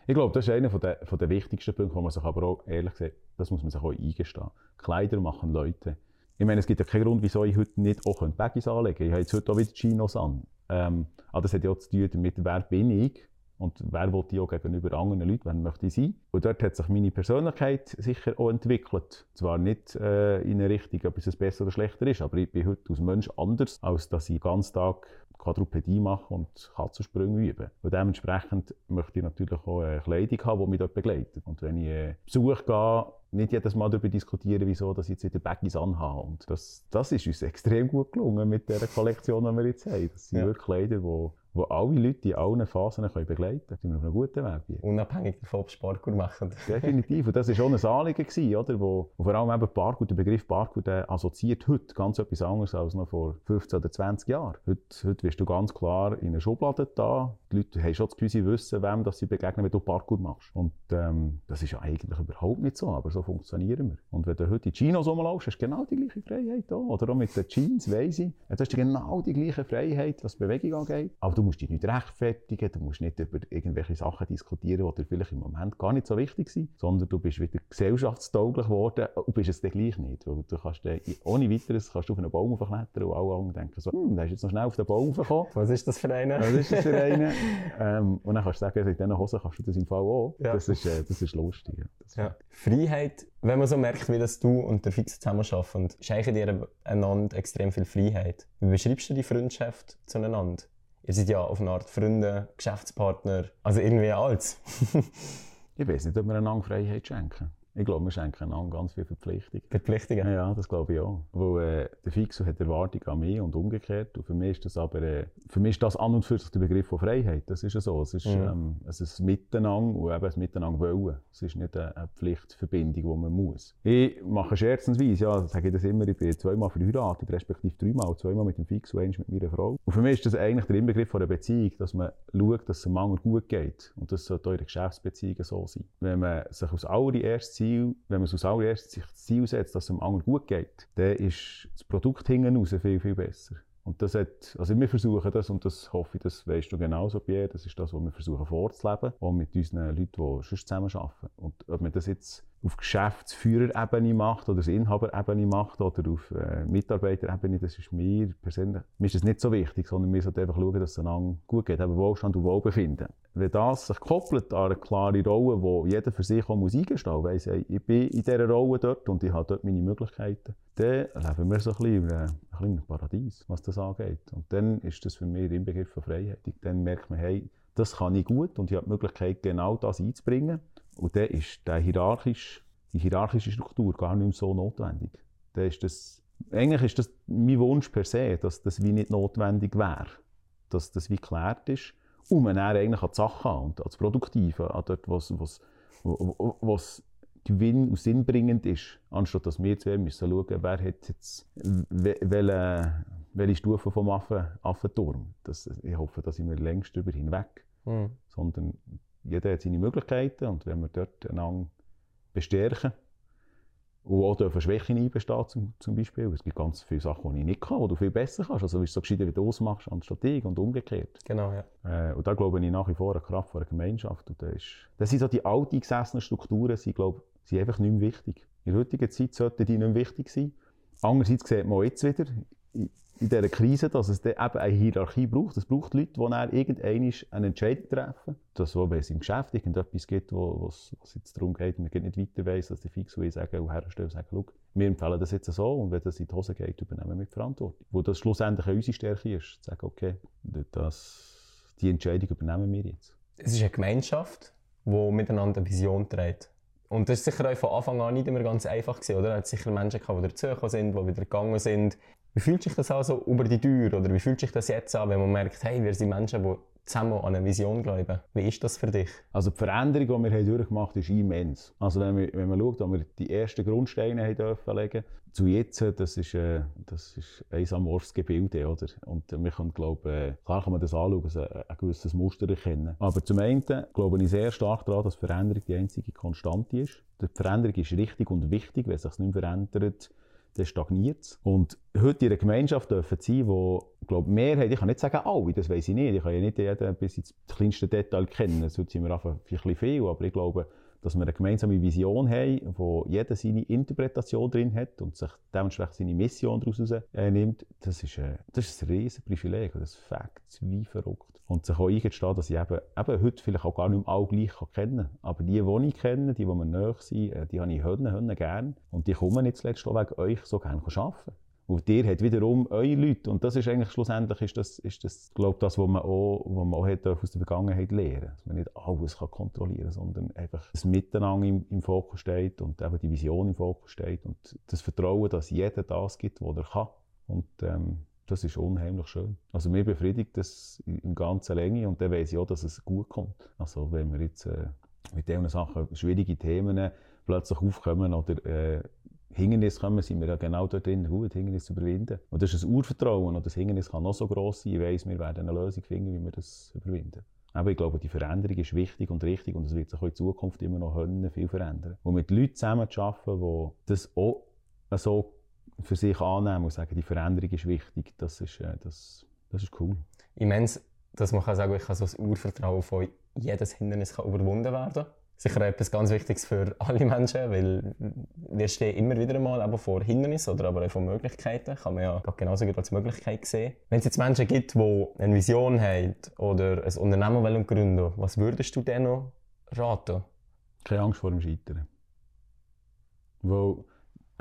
Ich glaube, das ist einer von der, von der wichtigsten Punkte, wo man sich aber auch, ehrlich gesagt, das muss man sich auch eingestehen. Kleider machen Leute. Ich meine, es gibt ja keinen Grund, wieso ich heute nicht auch Baggies anlegen könnte. Ich habe jetzt heute auch wieder Chinos an. Ähm, aber das hat ja auch zu tun damit, wer bin ich und wer will ich auch gegenüber anderen Leuten, wer möchte ich sein. Und dort hat sich meine Persönlichkeit sicher auch entwickelt. Zwar nicht äh, in eine Richtung, ob es besser oder schlechter ist, aber ich bin heute als Mensch anders, als dass ich den ganzen Tag Quadrupedie mache und Katzensprünge übe. Und dementsprechend möchte ich natürlich auch eine Kleidung haben, die mich dort begleitet. Und wenn ich äh, Besuch gehe, nicht jedes Mal darüber diskutieren, wieso dass ich jetzt wieder Baggies anhabe. Und das, das ist uns extrem gut gelungen mit der Kollektion, die wir jetzt haben. Das sind Ja. wirklich Kleider, die, die alle Leute in allen Phasen können begleiten können. Da sind wir auf einem guten Weg. Unabhängig davon, ob sie Parkour machen. Definitiv. Und das war auch ein Anliegen, gewesen, oder? Wo, wo vor allem eben Parkour, der Begriff Parkour, der assoziiert heute ganz etwas anderes als noch vor 15 oder 20 Jahren. Heute, heute wirst du ganz klar in einer Schublade da. Die Leute haben schon das Gefühl, sie wissen, wem dass sie begegnen, wenn du Parkour machst. Und ähm, das ist ja eigentlich überhaupt nicht so, aber so funktionieren wir. Und wenn du heute in Chinos rumlaufst, hast du genau die gleiche Freiheit da. Oder auch mit den Jeans, weiss ich. Jetzt hast du genau die gleiche Freiheit, was Bewegung angeht. Aber du musst dich nicht rechtfertigen, du musst nicht über irgendwelche Sachen diskutieren, die dir vielleicht im Moment gar nicht so wichtig sind, sondern du bist wieder gesellschaftstauglich geworden und bist es dann gleich nicht. Weil du kannst dann, ohne weiteres kannst du auf einen Baum klettern und alle anderen denken so, hm, der ist jetzt noch schnell auf den Baum gekommen. Was ist das für eine? Was ist das für einen? ähm, und dann kannst du sagen, in diesen Hosen kannst du das im Fall auch. Ja. Das, ist, äh, das ist lustig. ja. Das Ja. Freiheit, wenn man so merkt, wie das du und der Fix zusammen arbeiten, schenken dir einander extrem viel Freiheit. Wie beschreibst du die Freundschaft zueinander? Ihr seid ja auf eine Art Freunde, Geschäftspartner, also irgendwie alles. Ich weiß nicht, ob wir einander Freiheit schenken. Ich glaube, wir schenken einander ganz viel Verpflichtung. Verpflichtungen. Ja, das glaube ich auch. Weil äh, der Fixo hat Erwartungen an mich und umgekehrt. Und für mich ist das aber, äh, für mich ist das an und für sich der Begriff von Freiheit. Das ist ja so. Es ist, Mhm. ähm, es ist ein Miteinander und eben ein Miteinander wollen. Es ist nicht eine, eine Pflichtverbindung, die man muss. Ich mache scherzensweise, ja, sage ich das immer, ich bin zweimal verheiratet, respektive dreimal, zweimal mit dem Fixo, eins mit meiner Frau. Und für mich ist das eigentlich der Inbegriff von einer Beziehung, dass man schaut, dass es dem anderen gut geht. Und das sollte auch in den Geschäftsbeziehungen so sein. Wenn man sich als allererstes Ziel, wenn man sich sich das Ziel setzt, dass es dem anderen gut geht, dann ist das Produkt hinten raus viel, viel besser. Und das hat, also wir versuchen das, und das hoffe ich, das weißt du genauso, Pierre, das ist das, was wir versuchen vorzuleben, auch mit unseren Leuten, die sonst zusammenarbeiten. Und ob man das jetzt auf Geschäftsführerebene macht oder auf Inhaberebene macht oder auf äh, Mitarbeiterebene, das ist mir persönlich, mir ist das nicht so wichtig, sondern wir sollten einfach schauen, dass es einander gut geht, eben Wohlstand und Wohlbefinden. Wenn das sich koppelt an eine klare Rolle, wo jeder für sich auch muss muss, weiss, ich bin in dieser Rolle dort und ich habe dort meine Möglichkeiten, dann leben wir so ein bisschen, in ein bisschen einem Paradies, was das angeht. Und dann ist das für mich der Inbegriff von Freiheit. Dann merkt man, hey, das kann ich gut und ich habe die Möglichkeit, genau das einzubringen. Und dann ist der hierarchisch, die hierarchische Struktur gar nicht mehr so notwendig. Dann ist das, eigentlich ist das mein Wunsch per se, dass das wie nicht notwendig wäre. Dass das wie geklärt ist und man dann eigentlich an die Sache und an das Produktive, an dort, was, was, was, Gewinn und sinnbringend ist, anstatt dass wir zwei müssen schauen, wer hat jetzt we- welche, welche Stufe vom Affen, Affenturm. Das, ich hoffe, da sind wir längst darüber hinweg. Mhm. Sondern jeder hat seine Möglichkeiten und wenn wir dort einander bestärken und auch dürfen Schwächen einbestehen zum, zum Beispiel. Es gibt ganz viele Sachen, die ich nicht kann, die du viel besser kannst. Also ist es so gescheiter, wie du ausmachst, anstatt ich und umgekehrt. Genau, ja. Äh, und da glaube ich nach wie vor an die Kraft von einer Gemeinschaft. Und das, ist, das sind so die alteingesessenen Strukturen, die glaube sind einfach nicht mehr wichtig. In der heutigen Zeit sollten die nicht mehr wichtig sein. Andererseits sieht man auch jetzt wieder in, dieser Krise, dass es eben eine Hierarchie braucht. Es braucht Leute, die dann irgendwann eine Entscheidung treffen. Dass, wo, wenn es im Geschäft irgendetwas gibt, wo was jetzt darum geht, man geht nicht weiter weiss, dass die fix sagen und herstellen und sagen, wir empfehlen das jetzt so und wenn das in die Hose geht, übernehmen wir die Verantwortung. Wo das schlussendlich unsere Stärke ist, zu sagen, okay, das, die Entscheidung übernehmen wir jetzt. Es ist eine Gemeinschaft, die miteinander eine Vision trägt. Und das ist sicher auch von Anfang an nicht immer ganz einfach gewesen, oder? Es hat sicher Menschen gehabt, die dazugekommen sind, die wieder gegangen sind. Wie fühlt sich das also über die Tür? Oder wie fühlt sich das jetzt an, wenn man merkt, hey, wir sind Menschen, die zusammen an eine Vision glauben? Wie ist das für dich? Also die Veränderung, die wir durchgemacht haben, ist immens. Also wenn, wir, wenn man schaut, wo wir die ersten Grundsteine haben dürfen legen zu jetzt, das ist, äh, das ist ein amorphes Gebilde, oder? Und wir können, glaube äh, klar kann man das anschauen, also ein, gewisses Muster erkennen. Aber zum einen glaube ich sehr stark daran, dass Veränderung die einzige Konstante ist. Die Veränderung ist richtig und wichtig, wenn sich nicht verändert, dann stagniert es. Und heute in einer Gemeinschaft dürfen sein, wo, glaube Mehrheit, ich kann nicht sagen alle, das weiß ich nicht, ich kann ja nicht jeden bis ins kleinste Detail kennen, heute sind wir einfach ein bisschen viel, aber ich glaube, dass wir eine gemeinsame Vision haben, wo jeder seine Interpretation drin hat und sich dementsprechend seine Mission daraus äh, nimmt, das ist, äh, das ist ein riesen Privileg, das Fakt wie verrückt. Und sich auch eingestehen, dass ich eben, eben heute vielleicht auch gar nicht mehr alle gleich kennen kann. Aber die, die ich kenne, die, die mir nahe sind, äh, die habe ich heute, heute gerne. Und die kommen nicht zuletzt auch wegen euch so gerne arbeiten. Und ihr habt wiederum eure Leute. Und das ist eigentlich schlussendlich ist das, ist das glaube das, was man auch, was man auch hat aus der Vergangenheit lernen Dass man nicht alles kann kontrollieren kann, sondern einfach das Miteinander im, im Fokus steht und eben die Vision im Fokus steht und das Vertrauen, dass jeder das gibt, was er kann. Und ähm, das ist unheimlich schön. Also mir befriedigt das in ganzer Länge und dann weiss ich auch, dass es gut kommt. Also wenn wir jetzt äh, mit diesen Sachen schwierige Themen plötzlich aufkommen oder äh, Hindernis kommen, sind wir ja genau dort drin, gut, Hindernis zu überwinden. Und das ist ein Urvertrauen und das Hindernis kann noch so gross sein. Ich weiss, wir werden eine Lösung finden, wie wir das überwinden. Aber ich glaube, die Veränderung ist wichtig und richtig und es wird sich auch in Zukunft immer noch viel verändern. Und mit Leuten zusammen zu arbeiten, die das auch so für sich annehmen und sagen, die Veränderung ist wichtig, das ist, äh, das, das ist cool. Immens, dass man kann sagen, ich kann so das Urvertrauen von jedes Hindernis kann überwunden werden. Sicher etwas ganz Wichtiges für alle Menschen, weil wir stehen immer wieder einmal eben vor Hindernissen oder aber auch vor Möglichkeiten. Kann man ja genauso gut als Möglichkeit sehen. Wenn es jetzt Menschen gibt, die eine Vision haben oder ein Unternehmen wollen gründen was würdest du denen noch raten? Keine Angst vor dem Scheitern. Weil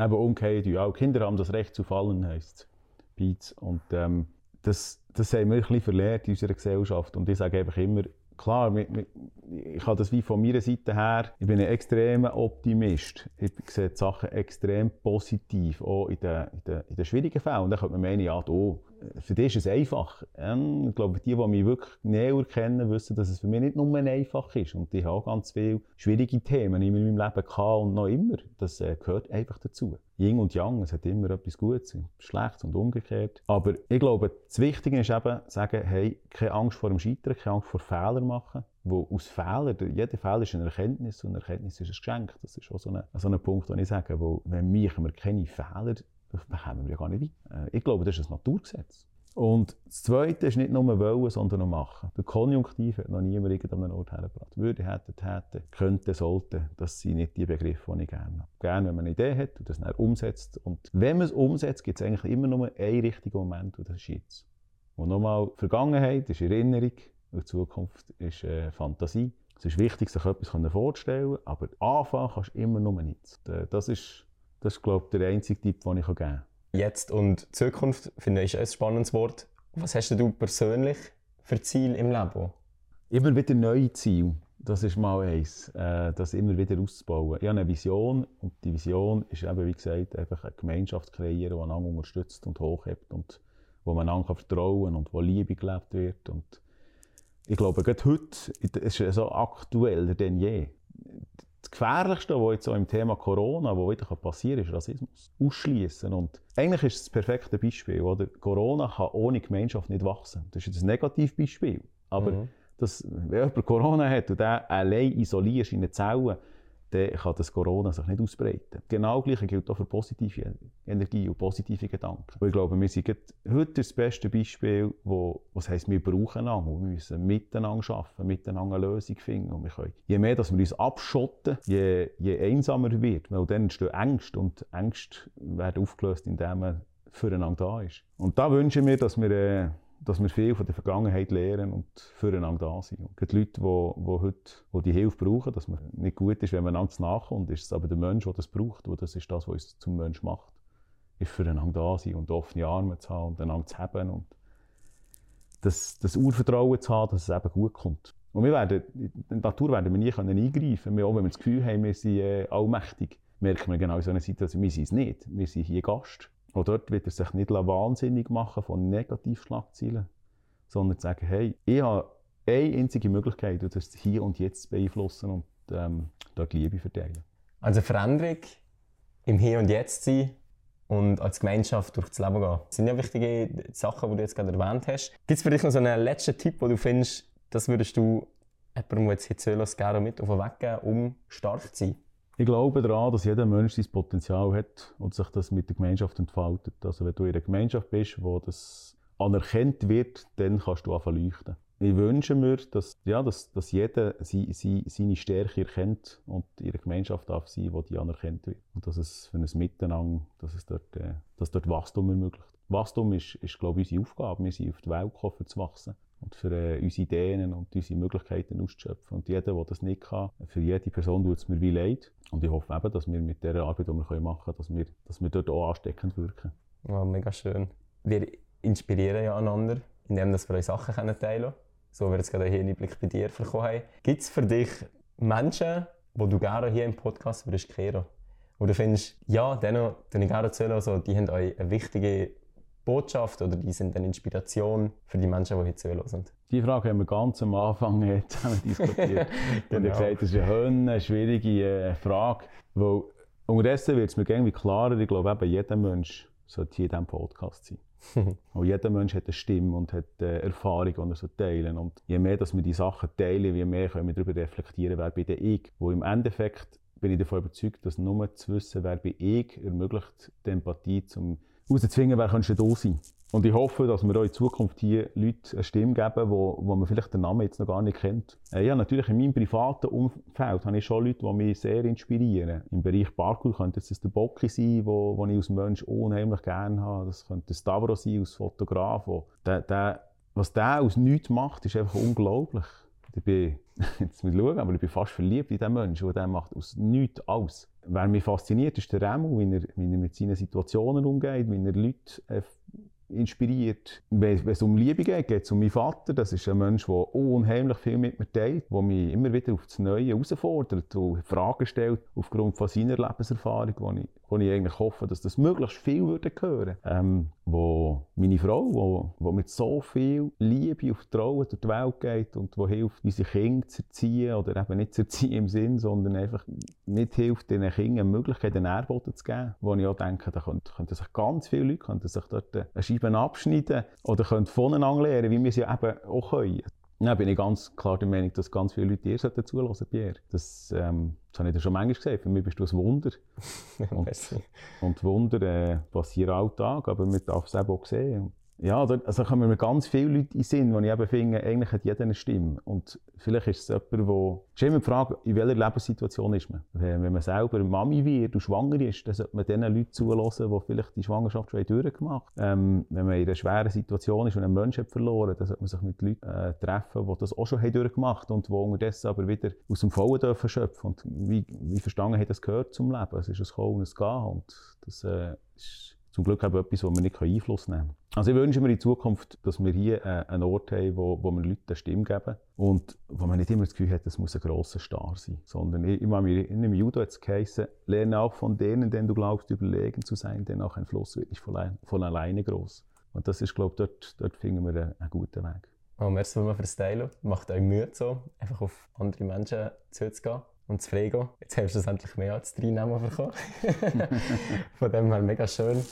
eben umgekehrt, ja, auch Kinder haben das Recht zu fallen, heisst Beats. Und ähm, das, das haben wir ein bisschen in unserer Gesellschaft. Und ich sage einfach immer, klar, ich habe das wie von meiner Seite her, ich bin ein extremer Optimist. Ich sehe die Sachen extrem positiv, auch in den, in den, in den schwierigen Fällen. Und dann könnte man meinen, ja, du, für dich ist es einfach. Ich glaube, die, die mich wirklich näher kennen, wissen, dass es für mich nicht nur einfach ist. Und ich habe ganz viele schwierige Themen in meinem Leben gehabt und noch immer. Das äh, gehört einfach dazu. Yin und Yang, es hat immer etwas Gutes, Schlechtes und umgekehrt. Aber ich glaube, das Wichtige ist eben, sagen, hey, keine Angst vor dem Scheitern, keine Angst vor Fehlern machen. Wo aus Fehlern, jeder Fehler ist eine Erkenntnis und eine Erkenntnis ist ein Geschenk. Das ist auch so ein, so ein Punkt, den ich sage, wo, wenn wir keine Fehler das bekommen wir ja gar nicht weit. Äh, ich glaube, das ist ein Naturgesetz. Und das Zweite ist nicht nur wollen, sondern noch machen. Der Konjunktiv hat noch niemand irgendeinen Ort hergebracht. Würde, hätte, hätte, könnte, sollte, das sind nicht die Begriffe, die ich gerne habe. Gerne, wenn man eine Idee hat und das dann umsetzt. Und wenn man es umsetzt, gibt es eigentlich immer nur einen richtigen Moment, und das ist jetzt. Und nochmal, Vergangenheit ist Erinnerung, und Zukunft ist äh, Fantasie. Es ist wichtig, sich etwas vorzustellen, aber anfangen kannst du immer nur nichts. Das ist das ist, glaube ich, der einzige Tipp, den ich geben kann. Jetzt und Zukunft finde ich ein spannendes Wort. Was hast du persönlich für Ziel im Leben? Immer wieder neue Ziele. Das ist mal eins, äh, das immer wieder auszubauen. Ich habe eine Vision und die Vision ist eben, wie gesagt, einfach eine Gemeinschaft kreieren, die einander unterstützt und hochhebt und wo man einander vertrauen kann und wo Liebe gelebt wird. Und ich glaube, gerade heute ist es so aktueller denn je das Gefährlichste, was jetzt auch im Thema Corona, was wieder passieren kann, ist Rassismus. Ausschließen. Und eigentlich ist es das perfekte Beispiel. Oder? Corona kann ohne Gemeinschaft nicht wachsen. Das ist ein Negativbeispiel. Aber mhm. das, wenn jemand Corona hat und der allein isoliert in eine Zelle, dann kann das Corona sich nicht ausbreiten. Genau gleiche gilt auch für positive Energie und positive Gedanken. Und ich glaube, wir sind heute das beste Beispiel, wo, was heisst, wir brauchen einander, wir müssen miteinander arbeiten, miteinander eine Lösung finden. Und wir können, je mehr dass wir uns abschotten, je, je einsamer wird, weil dann entstehen Ängste und Ängste werden aufgelöst, indem man füreinander da ist. Und da wünsche ich mir, dass wir äh, dass wir viel von der Vergangenheit lernen und füreinander da sind. Und die Leute, die, die heute die, Hilfe brauchen, dass man nicht gut ist, wenn man einander nachkommt, ist es aber der Mensch, der das braucht, wo das ist das, was uns zum Mensch macht, ist füreinander da sein und offene Arme zu haben und einander zu haben und das, das Urvertrauen zu haben, dass es eben gut kommt. Und wir werden, in der Natur werden wir nie können eingreifen können. Auch wenn wir das Gefühl haben, wir sind äh, allmächtig, merken wir genau in so einer Situation, wir sind es nicht. Wir sind hier Gast. Und dort wird er sich nicht wahnsinnig machen von Negativschlagzeilen, sondern sagen, hey, ich habe eine einzige Möglichkeit, das hier und jetzt zu beeinflussen und ähm, dort Liebe verteilen. Also Veränderung im Hier und Jetzt sein und als Gemeinschaft durchs Leben gehen. Das sind ja wichtige Sachen, die du jetzt gerade erwähnt hast. Gibt es für dich noch so einen letzten Tipp, wo du findest, das würdest du jemandem, der jetzt hier gerne mit auf den Weg geben, um stark zu sein? Ich glaube daran, dass jeder Mensch sein Potenzial hat und sich das mit der Gemeinschaft entfaltet. Also wenn du in einer Gemeinschaft bist, wo das anerkannt wird, dann kannst du anfangen leuchten. Ich wünsche mir, dass, ja, dass, dass jeder sie, sie, seine Stärke erkennt und einer Gemeinschaft darf sein, wo die anerkannt wird. Und dass es für ein Miteinander, dass es dort, äh, dass dort Wachstum ermöglicht. Wachstum ist, ist, glaube ich, unsere Aufgabe. Wir sind auf die Welt gekommen, um zu wachsen und für äh, unsere Ideen und unsere Möglichkeiten auszuschöpfen. Und jeder, der das nicht kann, für jede Person tut es mir wie leid. Und ich hoffe eben, dass wir mit der Arbeit, die wir machen können, dass wir, dass wir dort auch ansteckend wirken. Ja, mega schön. Wir inspirieren ja einander, indem wir uns Sachen teilen können. So wie wir jetzt gerade hier einen Blick bei dir bekommen haben. Gibt es für dich Menschen, die du gerne hier im Podcast würdest kehren? Wo du findest, ja, denen, denen ich gerne erzählen, also, die haben euch eine wichtige Botschaft oder die sind eine Inspiration für die Menschen, die hier zuhören? Die Frage haben wir ganz am Anfang zusammen diskutiert. genau. Und ich gesagt, das ist eine schwierige äh, Frage, weil unterdessen wird es mir irgendwie klarer, ich glaube eben, jeder Mensch sollte hier in diesem Podcast sein. und jeder Mensch hat eine Stimme und hat äh, Erfahrung, die er so teilen Und je mehr dass wir die Sachen teilen, je mehr können wir darüber reflektieren, wer bin ich. Wo im Endeffekt bin ich davon überzeugt, dass nur zu wissen, wer bin ich, ermöglicht die Empathie zum rauszuzwingen, wer könnte da sein. Und ich hoffe, dass wir auch in Zukunft hier Leute eine Stimme geben, wo, wo man vielleicht den Namen jetzt noch gar nicht kennt. Äh, ja, natürlich in meinem privaten Umfeld habe ich schon Leute, die mich sehr inspirieren. Im Bereich Parkour könnte es der Bocki sein, wo, wo ich als Mensch unheimlich gerne habe. Das könnte Stavros sein, als Fotograf. Wo der, der, was der aus nichts macht, ist einfach unglaublich. Ich bin, jetzt muss ich schauen, aber ich bin fast verliebt in diesen Menschen, der macht aus nichts alles. Wer mich fasziniert, ist der Remo, wie er, wie er mit seinen Situationen umgeht, wie er Leute äh, inspiriert. Wenn es um Liebe geht, geht es um meinen Vater. Das ist ein Mensch, der unheimlich viel mit mir teilt, der mich immer wieder aufs Neue herausfordert und Fragen stellt aufgrund von seiner Lebenserfahrung, wo ich, wo ich eigentlich hoffe, dass das möglichst viel würde hören. Ähm, wo meine Frau, wo, wo mit so viel Liebe und Vertrauen durch die Welt geht und wo hilft, unsere Kinder zu erziehen oder eben nicht zu erziehen im Sinn, sondern einfach mithilft, diesen Kindern eine Möglichkeit, einen Nährboden zu geben, wo ich auch denke, da könnten, könnten sich ganz viele Leute könnten sich dort eine Scheibe abschneiden oder können voneinander lernen, wie wir sie eben auch können. Dann bin ich ganz klar der Meinung, dass ganz viele Leute dir zulassen Pierre. Das, ähm, das habe ich dir schon manchmal gesagt. Für mich bist du ein Wunder. und, und Wunder äh, passieren alltag, aber man darf es eben auch sehen. Ja, da, also kommen mir ganz viele Leute in den Sinn, die ich eben finde, eigentlich hat jeder eine Stimme. Und vielleicht ist es jemand, der... Es ist immer die Frage, in welcher Lebenssituation ist man. Wenn man selber Mami wird und schwanger ist, dann sollte man den Leuten zulassen, die vielleicht die Schwangerschaft schon durchgemacht haben. Ähm, wenn man in einer schweren Situation ist und einen Menschen hat verloren, dann sollte man sich mit Leuten äh, treffen, die das auch schon durchgemacht haben und die unterdessen aber wieder aus dem Vollen dürfen schöpfen. Und wie, wie verstanden haben, das gehört zum Leben. Es ist ein Kommen und ein Gehen. Und das äh, ist zum Glück eben etwas, wo wir nicht Einfluss nehmen können. Also ich wünsche mir in Zukunft, dass wir hier äh, einen Ort haben, wo, wo wir Leuten eine Stimme geben und wo man nicht immer das Gefühl hat, es muss ein grosser Star sein. Sondern ich, ich meine, in einem Judo hat es geheißen, lerne auch von denen, denen du glaubst, überlegen zu sein, denn auch ein Fluss wird nicht von, von alleine groß. Und das ist, glaube ich, dort, dort finden wir einen, einen guten Weg. Oh, merci für das Teilen. Macht euch Mühe, so, einfach auf andere Menschen zuzugehen und zu fragen. Jetzt hast du schlussendlich mehr als drei Namen bekommen. Von dem her mega schön.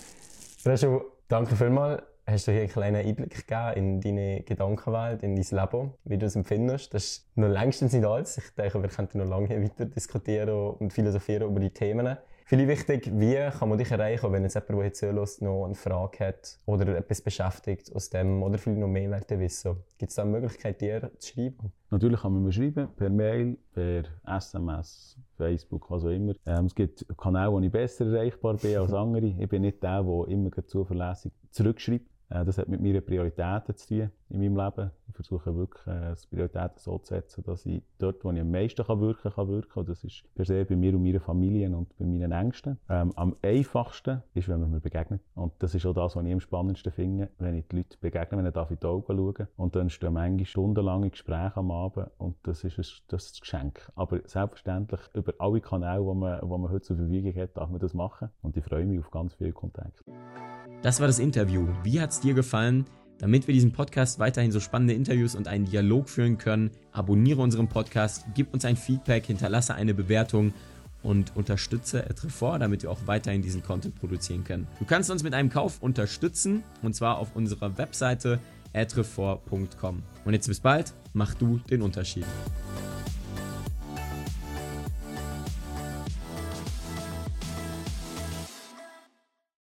Rejo, danke vielmals. Hast du hier einen kleinen Einblick gegeben in deine Gedankenwelt, in dein Leben, wie du es empfindest. Das ist noch längstens nicht alles. Ich denke, wir könnten noch lange weiter diskutieren und philosophieren über die Themen. Viel wichtig, wie kann man dich erreichen, wenn jetzt jemand, der jetzt zuhört, noch eine Frage hat oder etwas beschäftigt aus dem oder vielleicht noch mehr wissen Gibt es da eine Möglichkeit, dir zu schreiben? Natürlich kann man mir schreiben, per Mail, per SMS, Facebook, was auch immer. Ähm, es gibt Kanäle, wo ich besser erreichbar bin als andere. Ich bin nicht der, der immer zuverlässig zurückschreibt. Äh, das hat mit meinen Prioritäten zu tun in meinem Leben. Ich versuche wirklich, äh, Prioritäten so zu setzen, dass ich dort, wo ich am meisten kann wirken kann, wirken. Und das ist per se bei mir und meiner Familie und bei meinen Ängsten. Ähm, am einfachsten ist, wenn man mir begegnet. Und das ist auch das, was ich am spannendsten finde, wenn ich die Leute begegne, wenn ich in die Augen schaue. Und dann stehen manchmal stundenlange Gespräche am Abend und das ist ein, das ist ein Geschenk. Aber selbstverständlich, über alle Kanäle, die man, die man heute zur Verfügung hat, darf man das machen. Und ich freue mich auf ganz viel Kontakt. Das war das Interview. Wie hat es dir gefallen? Damit wir diesen Podcast weiterhin so spannende Interviews und einen Dialog führen können, abonniere unseren Podcast, gib uns ein Feedback, hinterlasse eine Bewertung und unterstütze Etrefort, damit wir auch weiterhin diesen Content produzieren können. Du kannst uns mit einem Kauf unterstützen und zwar auf unserer Webseite etrefort.com. Und jetzt bis bald, mach du den Unterschied.